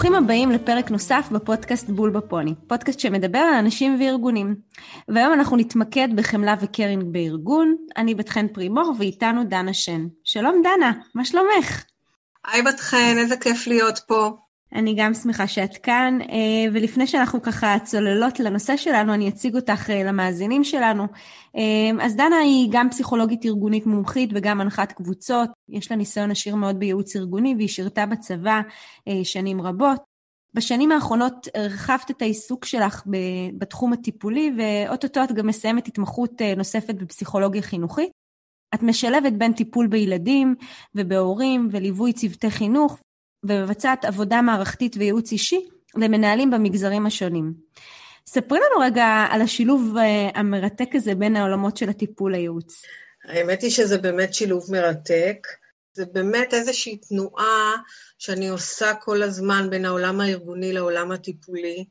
ברוכים הבאים לפרק נוסף בפודקאסט בול בפוני, פודקאסט שמדבר על אנשים וארגונים. והיום אנחנו נתמקד בחמלה וקרינג בארגון. אני בת חן פרימור ואיתנו דנה שן. שלום דנה, מה שלומך? היי בת חן, איזה כיף להיות פה. אני גם שמחה שאת כאן, אה, ולפני שאנחנו ככה צוללות לנושא שלנו, אני אציג אותך אה, למאזינים שלנו. אה, אז דנה היא גם פסיכולוגית ארגונית מומחית וגם מנחת קבוצות, יש לה ניסיון עשיר מאוד בייעוץ ארגוני והיא שירתה בצבא שנים רבות. בשנים האחרונות הרחבת את העיסוק שלך בתחום הטיפולי, ואו-טו-טו את גם מסיימת התמחות נוספת בפסיכולוגיה חינוכית. את משלבת בין טיפול בילדים ובהורים וליווי צוותי חינוך, ומבצעת עבודה מערכתית וייעוץ אישי למנהלים במגזרים השונים. ספרי לנו רגע על השילוב אה, המרתק הזה בין העולמות של הטיפול לייעוץ. האמת היא שזה באמת שילוב מרתק. זה באמת איזושהי תנועה שאני עושה כל הזמן בין העולם הארגוני לעולם הטיפולי,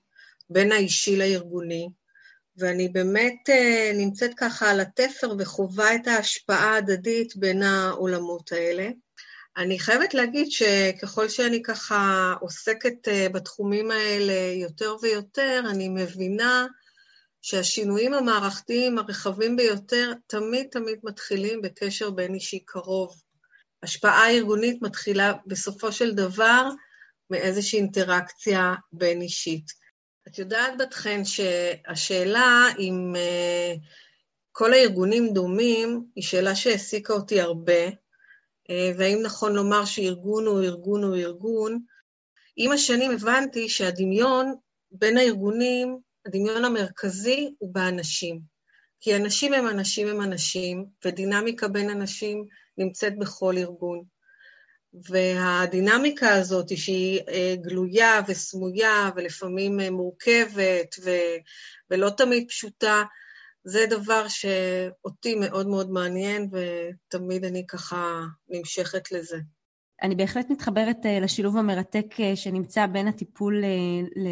בין האישי לארגוני, ואני באמת אה, נמצאת ככה על התפר וחווה את ההשפעה ההדדית בין העולמות האלה. אני חייבת להגיד שככל שאני ככה עוסקת אה, בתחומים האלה יותר ויותר, אני מבינה שהשינויים המערכתיים הרחבים ביותר תמיד תמיד מתחילים בקשר בין אישי קרוב. השפעה ארגונית מתחילה בסופו של דבר מאיזושהי אינטראקציה בין אישית. את יודעת, בת חן, שהשאלה אם uh, כל הארגונים דומים היא שאלה שהעסיקה אותי הרבה, אה, והאם נכון לומר שארגון הוא ארגון הוא ארגון. עם השנים הבנתי שהדמיון בין הארגונים, הדמיון המרכזי הוא באנשים. כי אנשים הם אנשים הם אנשים, ודינמיקה בין אנשים נמצאת בכל ארגון. והדינמיקה הזאת, שהיא אה, גלויה וסמויה ולפעמים אה, מורכבת ו- ולא תמיד פשוטה, זה דבר שאותי מאוד מאוד מעניין, ותמיד אני ככה נמשכת לזה. אני בהחלט מתחברת אה, לשילוב המרתק אה, שנמצא בין הטיפול אה,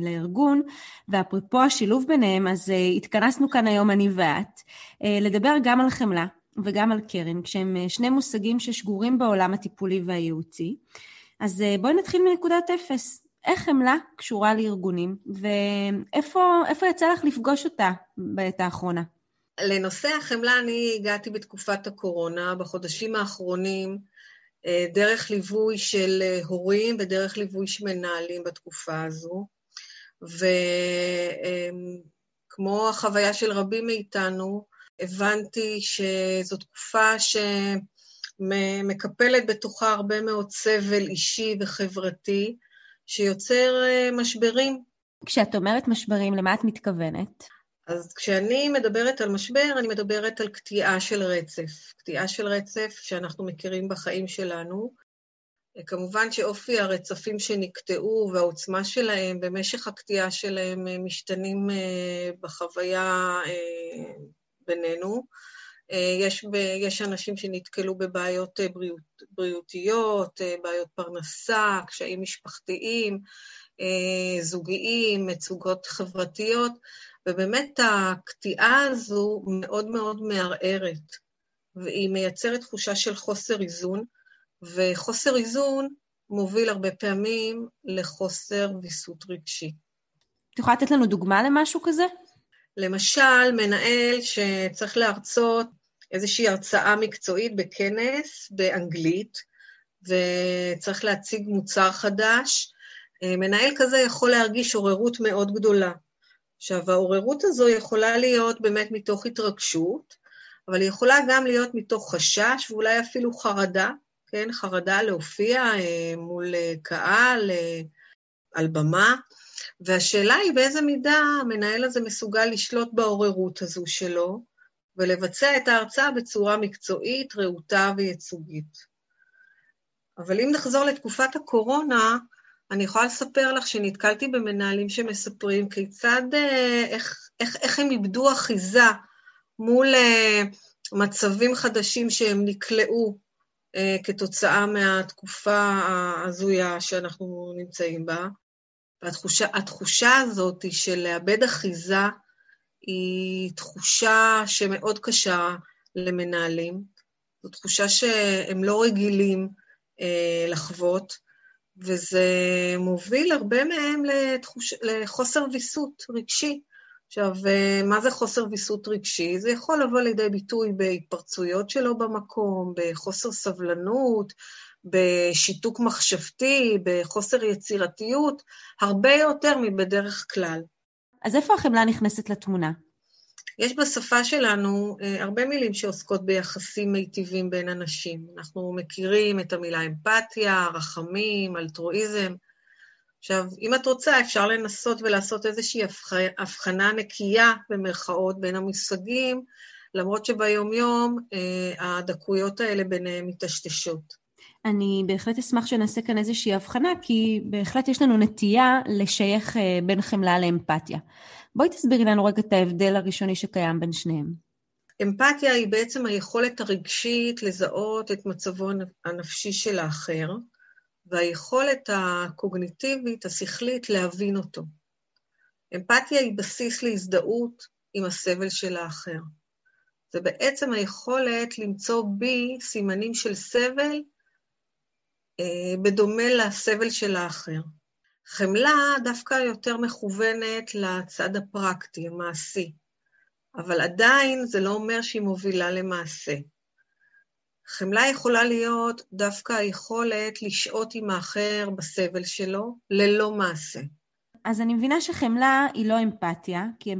לארגון, ואפרופו השילוב ביניהם, אז התכנסנו כאן היום אני ואת, לדבר גם על חמלה וגם על קרן, כשהם שני מושגים ששגורים בעולם הטיפולי והייעוצי. אז בואי נתחיל מנקודת אפס. איך חמלה קשורה לארגונים, ואיפה יצא לך לפגוש אותה בעת האחרונה? לנושא החמלה אני הגעתי בתקופת הקורונה, בחודשים האחרונים, אה, דרך ליווי של אה, הורים ודרך ליווי של מנהלים בתקופה הזו. וכמו החוויה של רבים מאיתנו, הבנתי שזו תקופה שמקפלת בתוכה הרבה מאוד סבל אישי וחברתי, שיוצר אה, משברים. כשאת אומרת משברים, למה את מתכוונת? אז כשאני מדברת על משבר, אני מדברת על קטיעה של רצף. קטיעה של רצף שאנחנו מכירים בחיים שלנו. כמובן שאופי הרצפים שנקטעו והעוצמה שלהם במשך הקטיעה שלהם אה, משתנים אה, בחוויה בינינו. יש, ב, יש אנשים שנתקלו בבעיות בריאות, בריאותיות, בעיות פרנסה, קשיים משפחתיים, זוגיים, מצוגות חברתיות, ובאמת הקטיעה הזו מאוד מאוד מערערת, והיא מייצרת תחושה של חוסר איזון, וחוסר איזון מוביל הרבה פעמים לחוסר ויסות רגשי. את יכולה לתת לנו דוגמה למשהו כזה? למשל, מנהל שצריך להרצות איזושהי הרצאה מקצועית בכנס באנגלית, וצריך להציג מוצר חדש, אה, מנהל כזה יכול להרגיש עוררות מאוד גדולה. עכשיו, העוררות הזו יכולה להיות באמת מתוך התרגשות, אבל היא יכולה גם להיות מתוך חשש ואולי אפילו חרדה, כן? חרדה להופיע אה, מול אה, קהל, על במה, והשאלה היא באיזה מידה המנהל הזה מסוגל לשלוט בעוררות הזו שלו, ולבצע את ההרצאה בצורה מקצועית, רהוטה וייצוגית. אבל אם נחזור לתקופת הקורונה, אני יכולה לספר לך שנתקלתי במנהלים שמספרים כיצד, אה, איך, איך, איך הם איבדו אחיזה מול אה, מצבים חדשים שהם נקלעו אה, כתוצאה מהתקופה ההזויה שאנחנו נמצאים בה. והתחושה הזאת של לאבד אחיזה היא תחושה שמאוד קשה למנהלים. זו תחושה שהם לא רגילים אה, לחוות, וזה מוביל הרבה מהם לתחוש... לחוסר ויסות רגשי. עכשיו, מה זה חוסר ויסות רגשי? זה יכול לבוא לידי ביטוי בהתפרצויות שלו במקום, בחוסר סבלנות, בשיתוק מחשבתי, בחוסר יצירתיות, הרבה יותר מבדרך כלל. אז איפה החמלה נכנסת לתמונה? יש בשפה שלנו אה, הרבה מילים שעוסקות ביחסים מיטיבים בין אנשים. אנחנו מכירים את המילה אמפתיה, רחמים, אלטרואיזם. עכשיו, אם את רוצה, אפשר לנסות ולעשות איזושהי הבחנה נקייה, במרכאות, בין המושגים, למרות שביומיום אה, הדקויות האלה ביניהם מטשטשות. אני בהחלט אשמח שנעשה כאן איזושהי הבחנה, כי בהחלט יש לנו נטייה לשייך אה, בין חמלה לאמפתיה. בואי תסבירי לנו רגע את ההבדל הראשוני שקיים בין שניהם. אמפתיה היא בעצם היכולת הרגשית לזהות את מצבו הנפשי של האחר, והיכולת הקוגניטיבית, השכלית, להבין אותו. אמפתיה היא בסיס להזדהות עם הסבל של האחר. זה בעצם היכולת למצוא בי סימנים של סבל בדומה לסבל של האחר. חמלה דווקא יותר מכוונת לצד הפרקטי, המעשי, אבל עדיין זה לא אומר שהיא מובילה למעשה. חמלה יכולה להיות דווקא היכולת לשהות עם האחר בסבל שלו, ללא מעשה. אז אני מבינה שחמלה היא לא אמפתיה, כי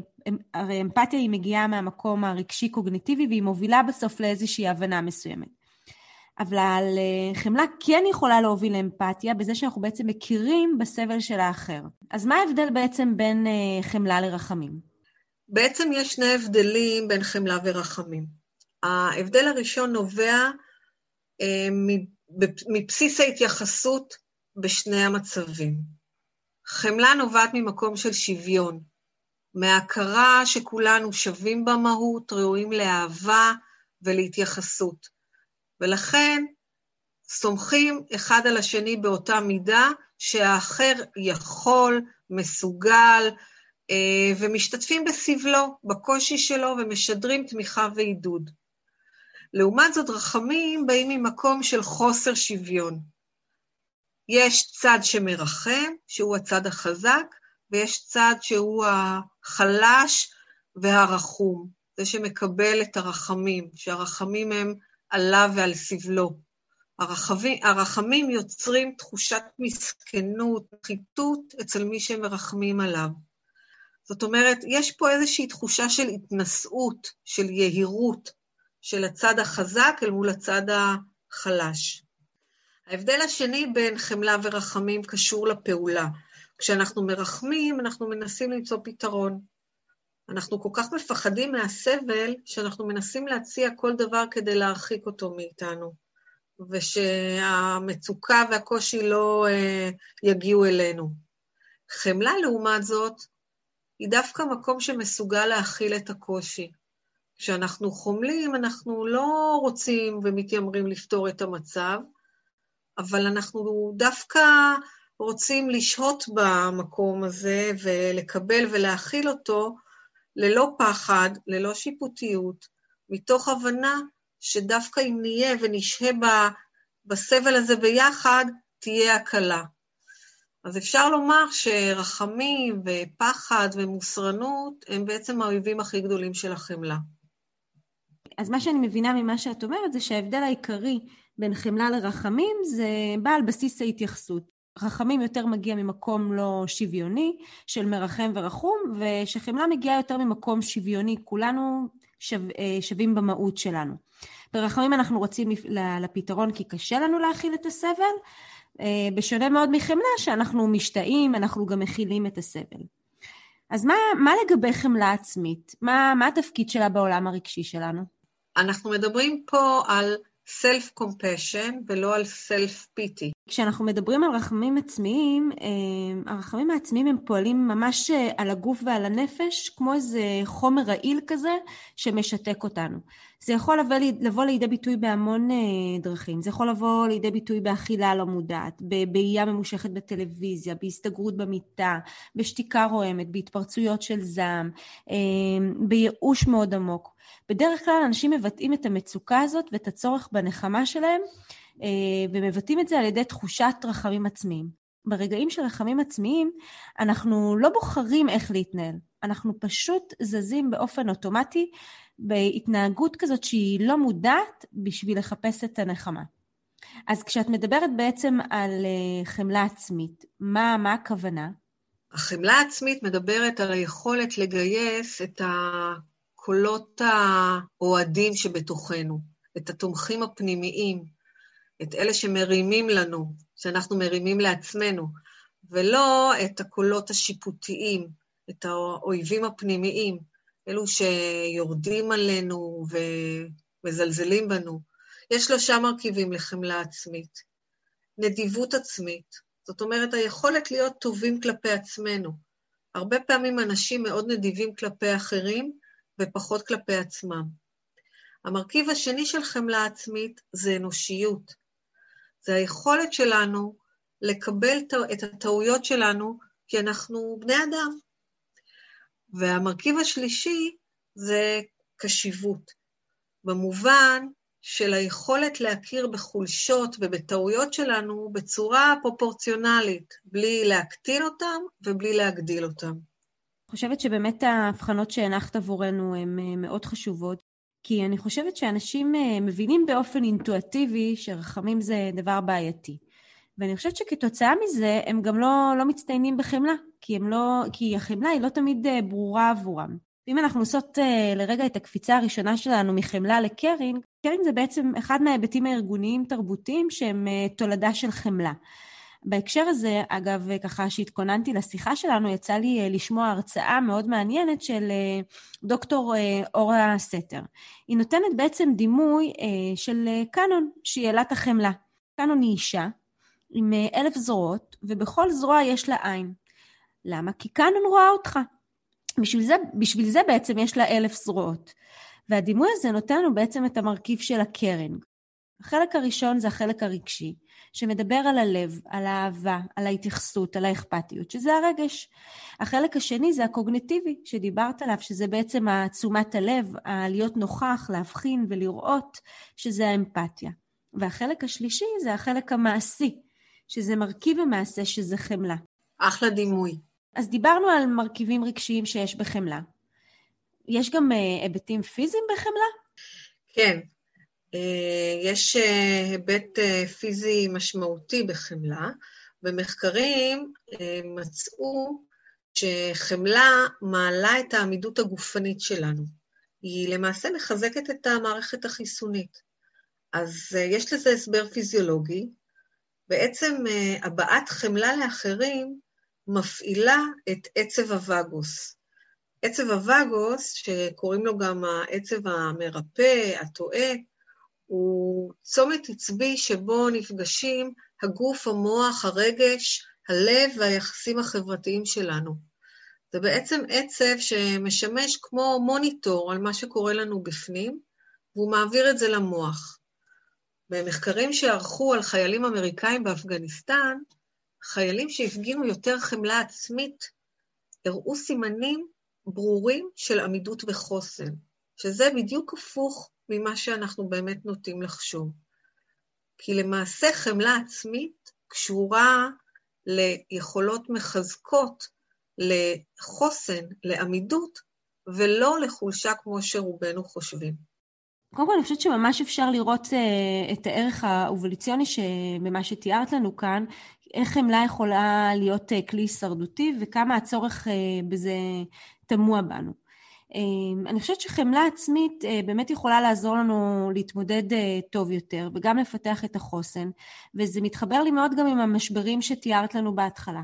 הרי אמפתיה היא מגיעה מהמקום הרגשי-קוגניטיבי והיא מובילה בסוף לאיזושהי הבנה מסוימת. אבל אה, חמלה כן יכולה להוביל לאמפתיה בזה שאנחנו בעצם מכירים בסבל של האחר. אז מה ההבדל בעצם בין אה, חמלה לרחמים? בעצם יש שני הבדלים בין חמלה ורחמים. ההבדל הראשון נובע אה, מבסיס ההתייחסות בשני המצבים. חמלה נובעת ממקום של שוויון, מהכרה שכולנו שווים במהות, ראויים לאהבה ולהתייחסות. ולכן סומכים אחד על השני באותה מידה שהאחר יכול, מסוגל, אה, ומשתתפים בסבלו, בקושי שלו, ומשדרים תמיכה ועידוד. לעומת זאת, רחמים באים ממקום של חוסר שוויון. יש צד שמרחם, שהוא הצד החזק, ויש צד שהוא החלש והרחום, זה שמקבל את הרחמים, שהרחמים הם עליו ועל סבלו. הרחמים, הרחמים יוצרים תחושת מסכנות, חיטוט אצל מי שמרחמים עליו. זאת אומרת, יש פה איזושהי תחושה של התנשאות, של יהירות, של הצד החזק אל מול הצד החלש. ההבדל השני בין חמלה ורחמים קשור לפעולה. כשאנחנו מרחמים, אנחנו מנסים למצוא פתרון. אנחנו כל כך מפחדים מהסבל, שאנחנו מנסים להציע כל דבר כדי להרחיק אותו מאיתנו, ושהמצוקה והקושי לא uh, יגיעו אלינו. חמלה, לעומת זאת, היא דווקא מקום שמסוגל להכיל את הקושי. כשאנחנו חומלים, אנחנו לא רוצים ומתיימרים לפתור את המצב, אבל אנחנו דווקא רוצים לשהות במקום הזה ולקבל ולהכיל אותו, ללא פחד, ללא שיפוטיות, מתוך הבנה שדווקא אם נהיה ונשהה בסבל הזה ביחד, תהיה הקלה. אז אפשר לומר שרחמים ופחד ומוסרנות הם בעצם האויבים הכי גדולים של החמלה. אז מה שאני מבינה ממה שאת אומרת זה שההבדל העיקרי בין חמלה לרחמים זה בא על בסיס ההתייחסות. רחמים יותר מגיע ממקום לא שוויוני של מרחם ורחום, ושחמלה מגיעה יותר ממקום שוויוני, כולנו שו, אה, שווים במהות שלנו. ברחמים אנחנו רוצים לפתרון כי קשה לנו להכיל את הסבל, אה, בשונה מאוד מחמלה שאנחנו משתאים, אנחנו גם מכילים את הסבל. אז מה, מה לגבי חמלה עצמית? מה, מה התפקיד שלה בעולם הרגשי שלנו? אנחנו מדברים פה על self-compassion ולא על self-pity. כשאנחנו מדברים על רחמים עצמיים, אה, הרחמים העצמיים הם פועלים ממש אה, על הגוף ועל הנפש, כמו איזה חומר רעיל כזה שמשתק אותנו. זה יכול לבוא, לבוא לידי ביטוי בהמון אה, דרכים. זה יכול לבוא לידי ביטוי באכילה לא מודעת, בבעייה ממושכת בטלוויזיה, בהסתגרות במיטה, בשתיקה רועמת, בהתפרצויות של זעם, בייאוש מאוד עמוק. בדרך כלל אנשים מבטאים את המצוקה הזאת ואת הצורך בנחמה שלהם ומבטאים את זה על ידי תחושת רחמים עצמיים. ברגעים של רחמים עצמיים, אנחנו לא בוחרים איך להתנהל, אנחנו פשוט זזים באופן אוטומטי בהתנהגות כזאת שהיא לא מודעת בשביל לחפש את הנחמה. אז כשאת מדברת בעצם על אה, חמלה עצמית, מה, מה הכוונה? החמלה העצמית מדברת על היכולת לגייס את הקולות האוהדים שבתוכנו, את התומכים הפנימיים, את אלה שמרימים לנו, שאנחנו מרימים לעצמנו, ולא את הקולות השיפוטיים, את האויבים הפנימיים, אלו שיורדים עלינו ומזלזלים בנו. יש שלושה מרכיבים לחמלה עצמית. נדיבות עצמית, זאת אומרת, היכולת להיות טובים כלפי עצמנו. הרבה פעמים אנשים מאוד נדיבים כלפי אחרים ופחות כלפי עצמם. המרכיב השני של חמלה עצמית זה אנושיות. זה היכולת שלנו לקבל את הטעויות שלנו, כי אנחנו בני אדם. והמרכיב השלישי זה קשיבות, במובן של היכולת להכיר בחולשות ובטעויות שלנו בצורה פרופורציונלית, בלי להקטין אותם ובלי להגדיל אותם. חושבת שבאמת ההבחנות שהנחת עבורנו הן אה, מאוד חשובות, כי אני חושבת שאנשים אה, מבינים באופן אינטואטיבי שרחמים זה דבר בעייתי. ואני חושבת שכתוצאה מזה הם גם לא, לא מצטיינים בחמלה, כי, לא, כי החמלה היא לא תמיד אה, ברורה עבורם. אם אנחנו עושות uh, לרגע את הקפיצה הראשונה שלנו מחמלה לקרינג, קרינג זה בעצם אחד מההיבטים הארגוניים-תרבותיים שהם תולדה של חמלה. בהקשר הזה, אגב, ככה שהתכוננתי לשיחה שלנו, יצא לי uh, לשמוע הרצאה מאוד מעניינת של uh, דוקטור uh, אורה סתר. היא נותנת בעצם דימוי של קאנון, שהיא אלת החמלה. קאנון היא אישה עם אלף זרועות, ובכל זרוע יש לה עין. למה? כי קאנון רואה אותך. בשביל זה, בשביל זה בעצם יש לה אלף זרועות. והדימוי הזה נותן לנו בעצם את המרכיב של הקרינג. החלק הראשון זה החלק הרגשי, שמדבר על הלב, על האהבה, על ההתייחסות, על האכפתיות, שזה הרגש. החלק השני זה הקוגנטיבי, שדיברת עליו, שזה בעצם תשומת הלב, הלהיות נוכח, להבחין ולראות, שזה האמפתיה. והחלק השלישי זה החלק המעשי, שזה מרכיב המעשה, שזה חמלה. אחלה דימוי. אז דיברנו על מרכיבים רגשיים שיש בחמלה. יש גם uh, היבטים פיזיים בחמלה? כן, יש uh, היבט uh, פיזי משמעותי בחמלה. במחקרים מצאו שחמלה מעלה את העמידות הגופנית שלנו. היא למעשה מחזקת את המערכת החיסונית. אז יש לזה הסבר פיזיולוגי. בעצם הבעת חמלה לאחרים מפעילה את עצב הווגוס. עצב הווגוס, שקוראים לו גם העצב המרפא, הטועה, הוא צומת עצבי שבו נפגשים הגוף, המוח, הרגש, הלב והיחסים החברתיים שלנו. זה בעצם עצב שמשמש כמו מוניטור על מה שקורה לנו בפנים, והוא מעביר את זה למוח. במחקרים שערכו על חיילים אמריקאים באפגניסטן, חיילים שהפגינו יותר חמלה עצמית הראו סימנים ברורים של עמידות וחוסן, שזה בדיוק הפוך ממה שאנחנו באמת נוטים לחשוב. כי למעשה חמלה עצמית קשורה ליכולות מחזקות, לחוסן, לעמידות, ולא לחולשה כמו שרובנו חושבים. קודם כל, אני חושבת שממש אפשר לראות uh, את הערך האובולוציוני במה שתיארת לנו כאן, איך חמלה יכולה להיות uh, כלי הישרדותי וכמה הצורך uh, בזה תמוה בנו. Uh, אני חושבת שחמלה עצמית uh, באמת יכולה לעזור לנו להתמודד uh, טוב יותר וגם לפתח את החוסן, וזה מתחבר לי מאוד גם עם המשברים שתיארת לנו בהתחלה.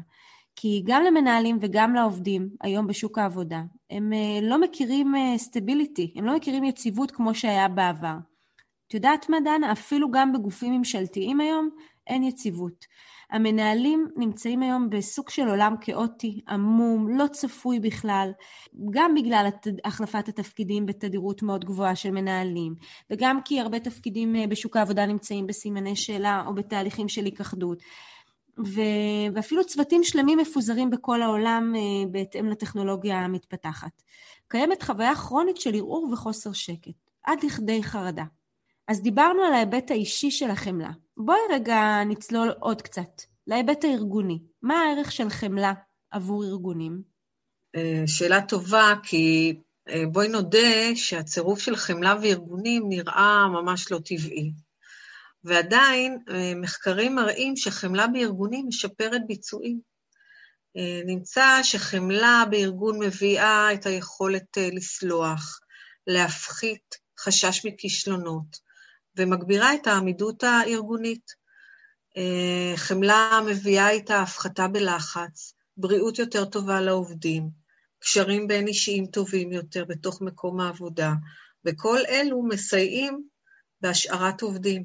כי גם למנהלים וגם לעובדים היום בשוק העבודה, הם uh, לא מכירים סטביליטי, הם לא מכירים יציבות כמו שהיה בעבר. את יודעת מה, דנה? אפילו גם בגופים ממשלתיים היום אין יציבות. המנהלים נמצאים היום בסוג של עולם כאוטי, עמום, לא צפוי בכלל, גם בגלל החלפת התפקידים בתדירות מאוד גבוהה של מנהלים, וגם כי הרבה תפקידים אה, בשוק העבודה נמצאים בסימני שאלה או בתהליכים של היכחדות. ו- ואפילו צוותים שלמים מפוזרים בכל העולם uh, בהתאם לטכנולוגיה המתפתחת. קיימת חוויה כרונית של ערעור וחוסר שקט, עד לכדי חרדה. אז דיברנו על ההיבט האישי של החמלה. בואי רגע נצלול עוד קצת, להיבט הארגוני. מה הערך של חמלה עבור ארגונים? אה, שאלה טובה, כי אה, בואי נודה שהצירוף של חמלה וארגונים נראה ממש לא טבעי. ועדיין אה, מחקרים מראים שחמלה בארגונים משפרת ביצועים. נמצא שחמלה בארגון מביאה את היכולת לסלוח, להפחית חשש מכישלונות, ומגבירה את העמידות הארגונית. חמלה מביאה איתה הפחתה בלחץ, בריאות יותר טובה לעובדים, קשרים בין אישיים טובים יותר בתוך מקום העבודה, וכל אלו מסייעים בהשארת עובדים.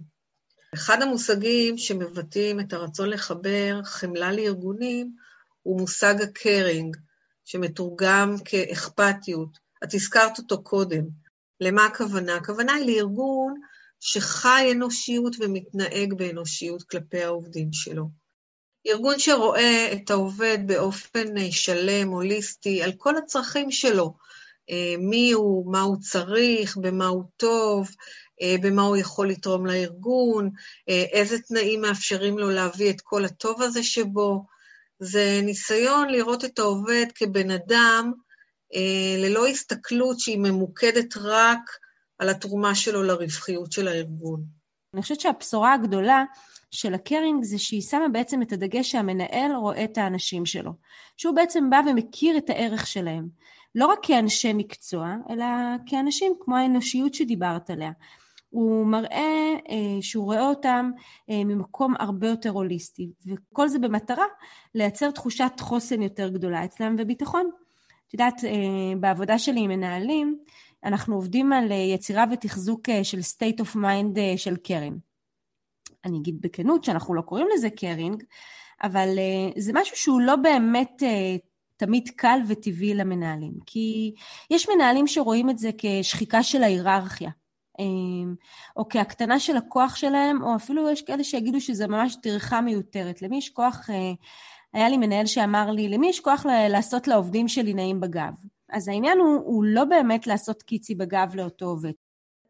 אחד המושגים שמבטאים את הרצון לחבר חמלה לארגונים הוא מושג הקרינג, שמתורגם כאכפתיות. את הזכרת אותו קודם. למה הכוונה? הכוונה היא לארגון שחי אנושיות ומתנהג באנושיות כלפי העובדים שלו. ארגון שרואה את העובד באופן אה, שלם, הוליסטי, על כל הצרכים שלו, אה, מי הוא, מה הוא צריך, במה הוא טוב, אה, במה הוא יכול לתרום לארגון, איזה תנאים מאפשרים לו להביא את כל הטוב הזה שבו. זה ניסיון לראות את העובד כבן אדם ללא הסתכלות שהיא ממוקדת רק על התרומה שלו לרווחיות של הארגון. אני חושבת שהבשורה הגדולה של הקרינג זה שהיא שמה בעצם את הדגש שהמנהל רואה את האנשים שלו. שהוא בעצם בא ומכיר את הערך שלהם. לא רק כאנשי מקצוע, אלא כאנשים כמו האנושיות שדיברת עליה. הוא מראה אה, שהוא רואה אותם אה, ממקום הרבה יותר הוליסטי, וכל זה במטרה לייצר תחושת חוסן יותר גדולה אצלם וביטחון. את יודעת, אה, בעבודה שלי עם מנהלים, אנחנו עובדים על אה, יצירה ותחזוק אה, של state of mind אה, של קרן. אני אגיד בכנות שאנחנו לא קוראים לזה קרינג, אבל זה משהו שהוא לא באמת תמיד קל וטבעי למנהלים. כי יש מנהלים שרואים את זה כשחיקה של ההיררכיה, um, או כהקטנה של הכוח שלהם, או אפילו יש כאלה שיגידו שזה ממש טרחה מיותרת. למי יש כוח, היה לי מנהל שאמר לי, למי יש כוח לעשות לעובדים שלי נעים בגב? אז העניין הוא, הוא לא באמת לעשות קיצי בגב לאותו עובד.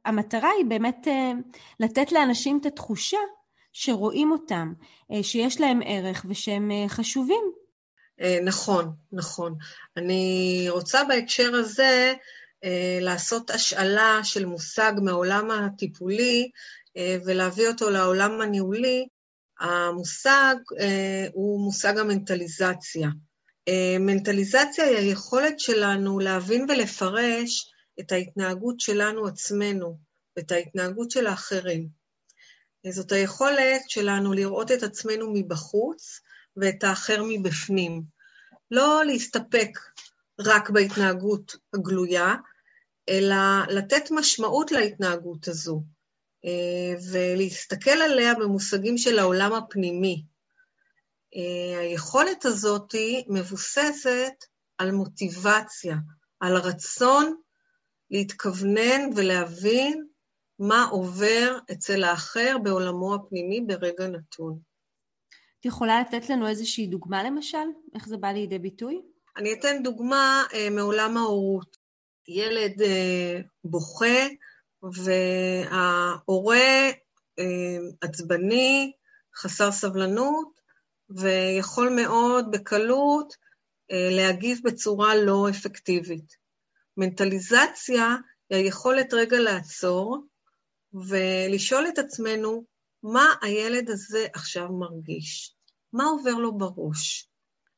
המטרה היא באמת uh, לתת לאנשים את התחושה שרואים אותם, אה, שיש להם ערך ושהם אה, חשובים. אה, נכון, נכון. אני רוצה בהקשר הזה לעשות השאלה של מושג מהעולם הטיפולי ולהביא אותו לעולם הניהולי. המושג הוא מושג המנטליזציה. מנטליזציה היא היכולת שלנו להבין ולפרש את ההתנהגות שלנו עצמנו ואת ההתנהגות של האחרים. זאת היכולת שלנו לראות את עצמנו מבחוץ ואת האחר מבפנים. לא להסתפק רק בהתנהגות הגלויה, אלא לתת משמעות להתנהגות הזו, אה, ולהסתכל עליה במושגים של העולם הפנימי. אה, היכולת הזאת מבוססת על מוטיבציה, על רצון להתכוונן ולהבין מה עובר אצל האחר בעולמו הפנימי ברגע נתון. את יכולה לתת לנו איזושהי דוגמה למשל? איך זה בא לידי ביטוי? אני אתן דוגמה אה, מעולם ההורות. ילד אה, בוכה וההורה אה, עצבני, חסר סבלנות, ויכול מאוד בקלות אה, להגיב בצורה לא אפקטיבית. מנטליזציה היא היכולת רגע לעצור ולשאול את עצמנו, מה הילד הזה עכשיו מרגיש? מה עובר לו בראש?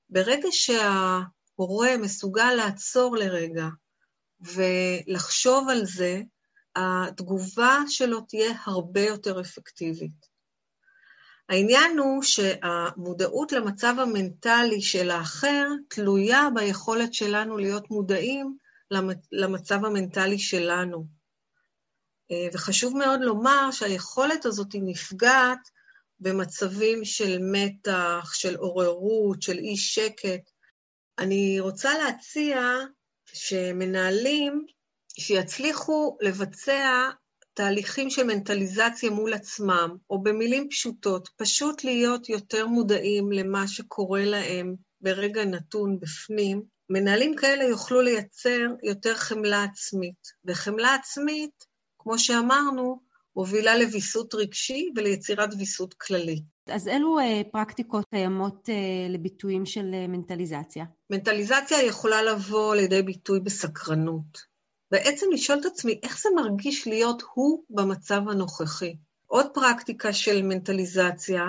ברגע שההורה מסוגל לעצור לרגע ולחשוב על זה, התגובה שלו תהיה הרבה יותר אפקטיבית. העניין הוא שהמודעות למצב המנטלי של האחר תלויה ביכולת שלנו להיות מודעים למצב המנטלי שלנו. אה, וחשוב מאוד לומר שהיכולת הזאת היא נפגעת במצבים של מתח, של עוררות, של אי שקט. אני רוצה להציע שמנהלים שיצליחו לבצע תהליכים של מנטליזציה מול עצמם, או במילים פשוטות, פשוט להיות יותר מודעים למה שקורה להם ברגע נתון בפנים, מנהלים כאלה יוכלו לייצר יותר חמלה עצמית. וחמלה עצמית כמו שאמרנו, מובילה לוויסות רגשי וליצירת ויסות כללי. אז אילו אה, פרקטיקות קיימות אה, לביטויים של אה, מנטליזציה? מנטליזציה יכולה לבוא לידי ביטוי בסקרנות. בעצם לשאול את עצמי, איך זה מרגיש להיות הוא במצב הנוכחי? עוד פרקטיקה של מנטליזציה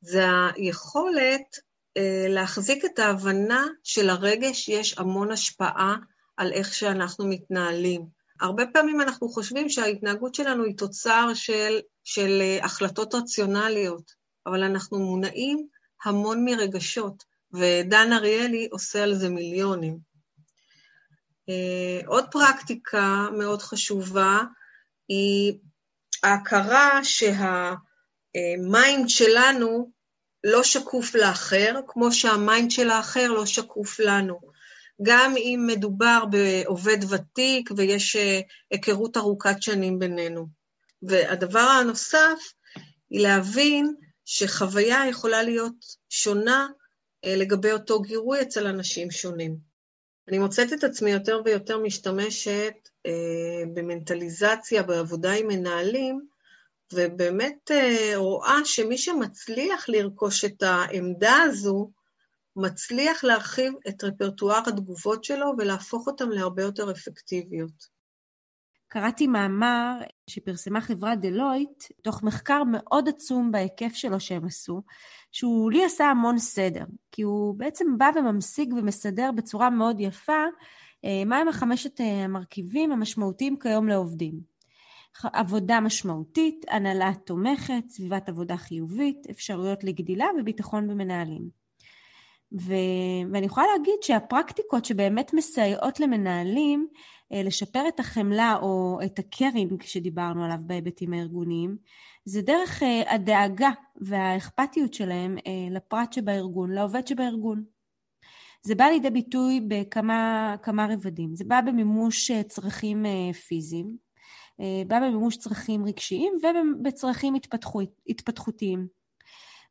זה היכולת אה, להחזיק את ההבנה שלרגש יש המון השפעה על איך שאנחנו מתנהלים. הרבה פעמים אנחנו חושבים שההתנהגות שלנו היא תוצר של, של אה, החלטות רציונליות, אבל אנחנו מונעים המון מרגשות, ודן אריאלי עושה על זה מיליונים. אה, עוד פרקטיקה מאוד חשובה היא ההכרה שה mind שלנו לא שקוף לאחר, כמו שה mind של האחר לא שקוף לנו. גם אם מדובר בעובד ותיק ויש אה, היכרות ארוכת שנים בינינו. והדבר הנוסף היא להבין שחוויה יכולה להיות שונה אה, לגבי אותו גירוי אצל אנשים שונים. אני מוצאת את עצמי יותר ויותר משתמשת אה, במנטליזציה, בעבודה עם מנהלים, ובאמת אה, רואה שמי שמצליח לרכוש את העמדה הזו, מצליח להרחיב את רפרטואר התגובות שלו ולהפוך אותן להרבה יותר אפקטיביות. קראתי מאמר שפרסמה חברת דלויט, תוך מחקר מאוד עצום בהיקף שלו שהם עשו, שהוא לי עשה המון סדר, כי הוא בעצם בא וממשיג ומסדר בצורה מאוד יפה אה, מהם החמשת אה, המרכיבים המשמעותיים כיום לעובדים. עבודה משמעותית, הנהלה תומכת, סביבת עבודה חיובית, אפשרויות לגדילה וביטחון במנהלים. ו... ואני יכולה להגיד שהפרקטיקות שבאמת מסייעות למנהלים לשפר את החמלה או את הקרינג שדיברנו עליו בהיבטים הארגוניים, זה דרך אה, הדאגה והאכפתיות שלהם אה, לפרט שבארגון, לעובד שבארגון. זה בא לידי ביטוי בכמה רבדים. זה בא במימוש צרכים פיזיים, אה, בא במימוש צרכים רגשיים ובצרכים התפתחו, התפתחותיים.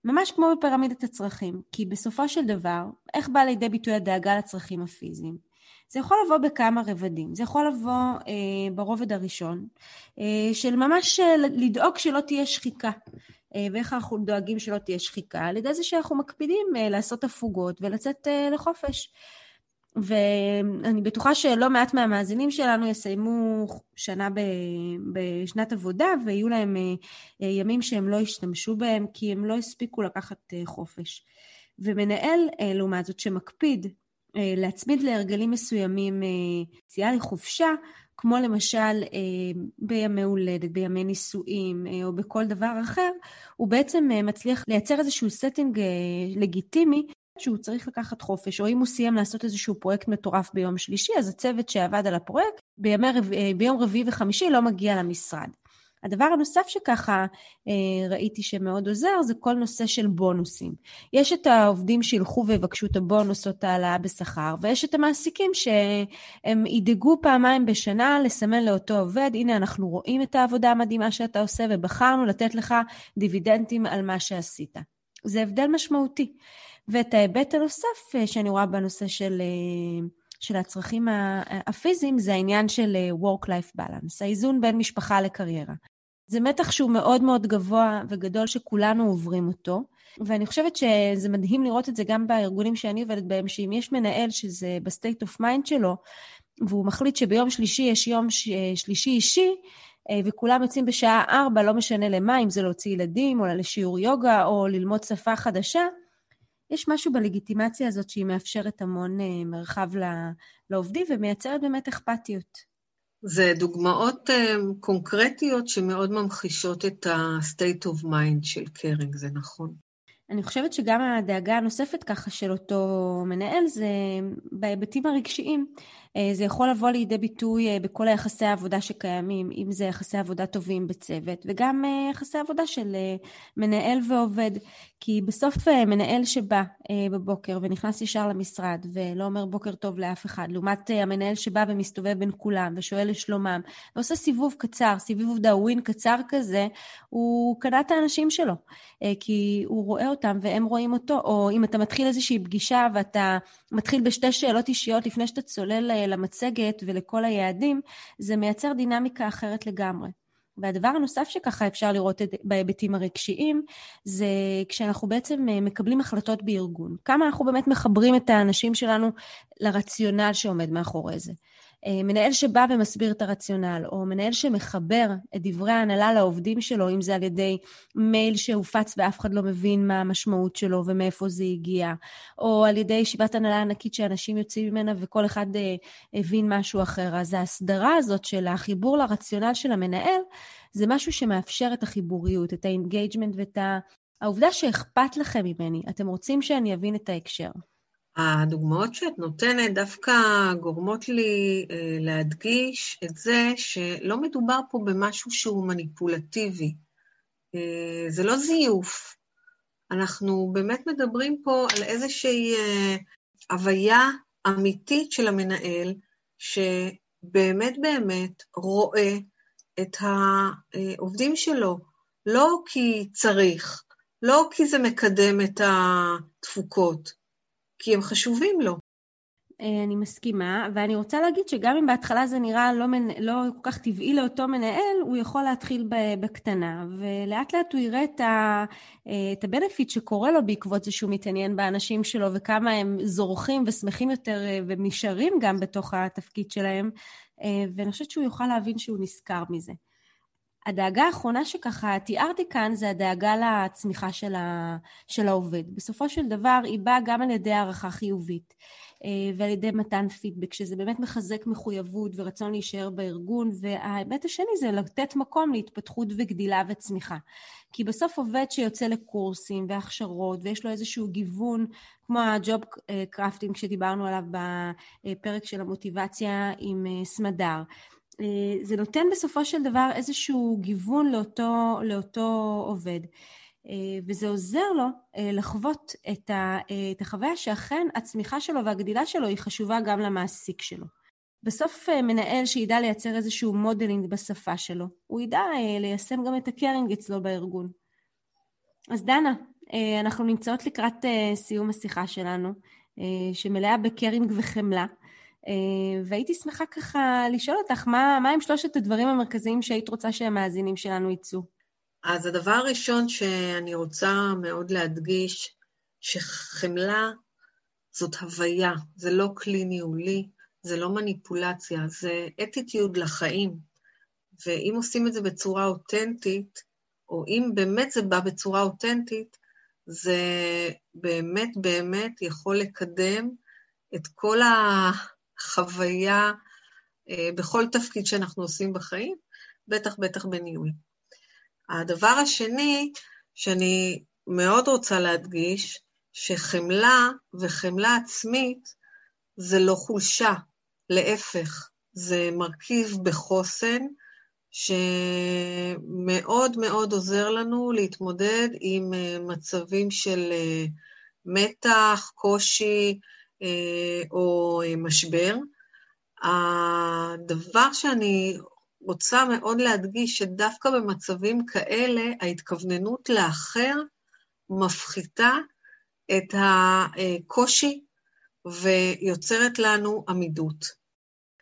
ממש כמו בפירמידת הצרכים, כי בסופו של דבר, איך בא לידי ביטוי הדאגה לצרכים הפיזיים? זה יכול לבוא בכמה רבדים. זה יכול לבוא אה, ברובד הראשון, אה, של ממש אה, לדאוג שלא תהיה שחיקה. אה, ואיך אנחנו דואגים שלא תהיה שחיקה? על ידי זה שאנחנו מקפידים אה, לעשות הפוגות ולצאת אה, לחופש. ואני בטוחה שלא מעט מהמאזינים שלנו יסיימו שנה ב, בשנת עבודה ויהיו להם אה, ימים שהם לא ישתמשו בהם כי הם לא הספיקו לקחת אה, חופש. ומנהל, אה, לעומת זאת, שמקפיד להצמיד להרגלים מסוימים יציאה לחופשה, כמו למשל בימי הולדת, בימי נישואים או בכל דבר אחר, הוא בעצם מצליח לייצר איזשהו setting לגיטימי שהוא צריך לקחת חופש, או אם הוא סיים לעשות איזשהו פרויקט מטורף ביום שלישי, אז הצוות שעבד על הפרויקט בימי, אה, ביום רביעי וחמישי לא מגיע למשרד. הדבר הנוסף שככה אה, ראיתי שמאוד עוזר זה כל נושא של בונוסים. יש את העובדים שילכו ויבקשו את הבונוס או את ההעלאה בשכר, ויש את המעסיקים שהם ידאגו פעמיים בשנה לסמן לאותו עובד, הנה אנחנו רואים את העבודה המדהימה שאתה עושה ובחרנו לתת לך דיבידנדים על מה שעשית. זה הבדל משמעותי. ואת ההיבט הנוסף אה, שאני רואה בנושא של, אה, של הצרכים הפיזיים, זה העניין של Work-Life Balance, האיזון בין משפחה לקריירה. זה מתח שהוא מאוד מאוד גבוה וגדול שכולנו עוברים אותו, ואני חושבת שזה מדהים לראות את זה גם בארגונים שאני עובדת בהם, שאם יש מנהל שזה ב state of mind שלו, והוא מחליט שביום שלישי יש יום שלישי אישי, וכולם יוצאים בשעה ארבע, לא משנה למה, אם זה להוציא ילדים, או לשיעור יוגה, או ללמוד שפה חדשה, יש משהו בלגיטימציה הזאת שהיא מאפשרת המון אה, מרחב לעובדים ומייצרת באמת אכפתיות. זה דוגמאות אה, קונקרטיות שמאוד ממחישות את ה-state of mind של קרינג, זה נכון. אני חושבת שגם הדאגה הנוספת ככה של אותו מנהל זה בהיבטים הרגשיים. אה, זה יכול לבוא לידי ביטוי אה, בכל היחסי העבודה שקיימים, אם זה יחסי עבודה טובים בצוות, וגם אה, יחסי עבודה של מנהל ועובד. כי בסוף מנהל שבא בבוקר ונכנס ישר למשרד ולא אומר בוקר טוב לאף אחד, לעומת המנהל שבא ומסתובב בין כולם ושואל לשלומם, ועושה סיבוב קצר, סיבוב דאווין קצר כזה, הוא קנה את האנשים שלו, כי הוא רואה אותם והם רואים אותו, או אם אתה מתחיל איזושהי פגישה ואתה מתחיל בשתי שאלות אישיות לפני שאתה צולל למצגת ולכל היעדים, זה מייצר דינמיקה אחרת לגמרי. והדבר הנוסף שככה אפשר לראות בהיבטים הרגשיים, זה כשאנחנו בעצם אה, מקבלים החלטות בארגון. כמה אנחנו באמת מחברים את האנשים שלנו לרציונל שעומד מאחורי זה. אה, מנהל שבא ומסביר את הרציונל, או מנהל שמחבר את דברי ההנהלה לעובדים שלו, אם זה על ידי מייל שהופץ ואף אחד לא מבין מה המשמעות שלו ומאיפה זה הגיע, או על ידי ישיבת הנהלה ענקית שאנשים יוצאים ממנה וכל אחד אה, הבין משהו אחר. אז ההסדרה הזאת של החיבור לרציונל של המנהל, זה משהו שמאפשר את החיבוריות, את ה engagement ואת העובדה שאכפת לכם ממני. אתם רוצים שאני אבין את ההקשר. הדוגמאות שאת נותנת דווקא גורמות לי אה, להדגיש את זה שלא מדובר פה במשהו שהוא מניפולטיבי. אה, זה לא זיוף. אנחנו באמת מדברים פה על איזושהי אה, הוויה אמיתית של המנהל, שבאמת באמת רואה את העובדים שלו, לא כי צריך, לא כי זה מקדם את התפוקות, כי הם חשובים לו. אה, אני מסכימה, ואני רוצה להגיד שגם אם בהתחלה זה נראה לא, מנ... לא כל כך טבעי לאותו מנהל, הוא יכול להתחיל בקטנה, ולאט לאט הוא יראה את, ה... אה, את הבנפיט שקורה לו בעקבות זה שהוא מתעניין באנשים שלו, וכמה הם זורחים ושמחים יותר אה, ונשארים גם בתוך התפקיד שלהם, ואני חושבת שהוא יוכל להבין שהוא נשכר מזה. הדאגה האחרונה שככה תיארתי כאן זה הדאגה לצמיחה של, ה, של העובד. בסופו של דבר היא באה גם על ידי הערכה חיובית אה, ועל ידי מתן פידבק, שזה באמת מחזק מחויבות ורצון להישאר בארגון, וההיבט השני זה לתת מקום להתפתחות וגדילה וצמיחה. כי בסוף עובד שיוצא לקורסים והכשרות ויש לו איזשהו גיוון, כמו ה job crafting שדיברנו עליו בפרק של המוטיבציה עם אה, סמדר, אה, זה נותן בסופו של דבר איזשהו גיוון לאותו, לאותו עובד. אה, וזה עוזר לו אה, לחוות את החוויה שאכן הצמיחה שלו והגדילה שלו היא חשובה גם למעסיק שלו. בסוף מנהל שידע לייצר איזשהו modeling בשפה שלו, הוא ידע ליישם גם את ה caring אצלו בארגון. אז דנה, אנחנו נמצאות לקראת סיום השיחה שלנו, שמלאה ב caring וחמלה. אה, והייתי שמחה ככה לשאול אותך, מה, מה הם שלושת הדברים המרכזיים שהיית רוצה שהמאזינים שלנו יצאו? אז הדבר הראשון שאני רוצה מאוד להדגיש, שחמלה זאת הוויה, זה לא כלי ניהולי, זה לא מניפולציה, זה אטיטיוד לחיים. ואם עושים את זה בצורה אותנטית, או אם באמת זה בא בצורה אותנטית, זה באמת באמת יכול לקדם את כל ה... חוויה אה, בכל תפקיד שאנחנו עושים בחיים, בטח בטח בניהול. הדבר השני שאני מאוד רוצה להדגיש, שחמלה וחמלה עצמית זה לא חולשה, להפך, זה מרכיב בחוסן שמאוד מאוד עוזר לנו להתמודד עם אה, מצבים של אה, מתח, קושי, או אה, משבר. הדבר שאני רוצה מאוד להדגיש, שדווקא במצבים כאלה, ההתכווננות לאחר מפחיתה את הקושי ויוצרת לנו עמידות.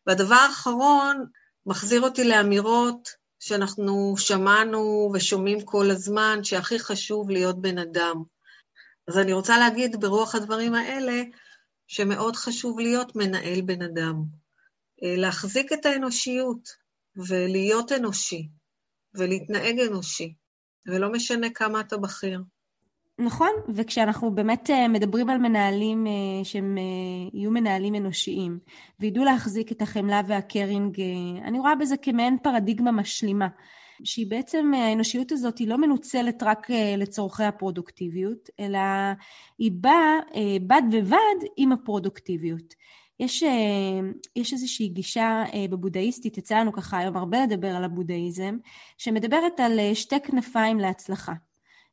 והדבר האחרון מחזיר אותי לאמירות שאנחנו שמענו ושומעים כל הזמן, שהכי חשוב להיות בן אדם. אז אני רוצה להגיד ברוח הדברים האלה, שמאוד חשוב להיות מנהל בן אדם. אה, להחזיק את האנושיות ולהיות אנושי ולהתנהג אנושי, ולא משנה כמה אתה בכיר. נכון, וכשאנחנו באמת אה, מדברים על מנהלים אה, שהם יהיו מנהלים אנושיים וידעו להחזיק את החמלה והקרינג, אני רואה בזה כמעין פרדיגמה משלימה. שהיא בעצם, האנושיות הזאת היא לא מנוצלת רק אה, לצורכי הפרודוקטיביות, אלא היא באה אה, בד בבד עם הפרודוקטיביות. יש, אה, יש איזושהי גישה בבודהיסטית, יצא לנו ככה היום הרבה לדבר על הבודהיזם, שמדברת על שתי כנפיים להצלחה.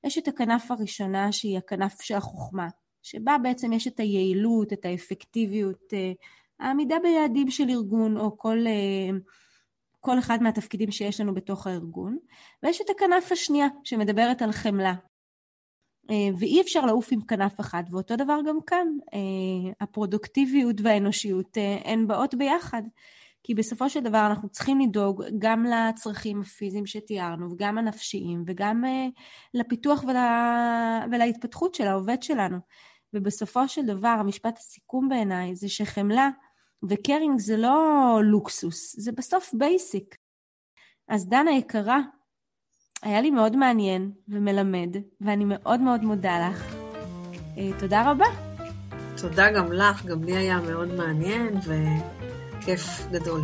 יש את הכנף הראשונה שהיא הכנף של החוכמה, שבה בעצם יש את היעילות, את האפקטיביות, העמידה ביעדים של ארגון או כל כל אחד מהתפקידים שיש לנו בתוך הארגון, ויש את הכנף השנייה שמדברת על חמלה. אה, ואי אפשר לעוף עם כנף אחת, ואותו דבר גם כאן, אה, הפרודוקטיביות והאנושיות אה, הן באות ביחד. כי בסופו של דבר אנחנו צריכים לדאוג גם לצרכים הפיזיים שתיארנו, וגם הנפשיים, וגם לפיתוח ול... ולהתפתחות של העובד שלנו. ובסופו של דבר, המשפט הסיכום בעיניי זה שחמלה ו caring זה לא לוקסוס, זה בסוף basic. אז דנה יקרה, היה לי מאוד מעניין ומלמד, ואני מאוד מאוד מודה לך. אה, תודה רבה. תודה גם לך, גם לי היה מאוד מעניין וכיף גדול.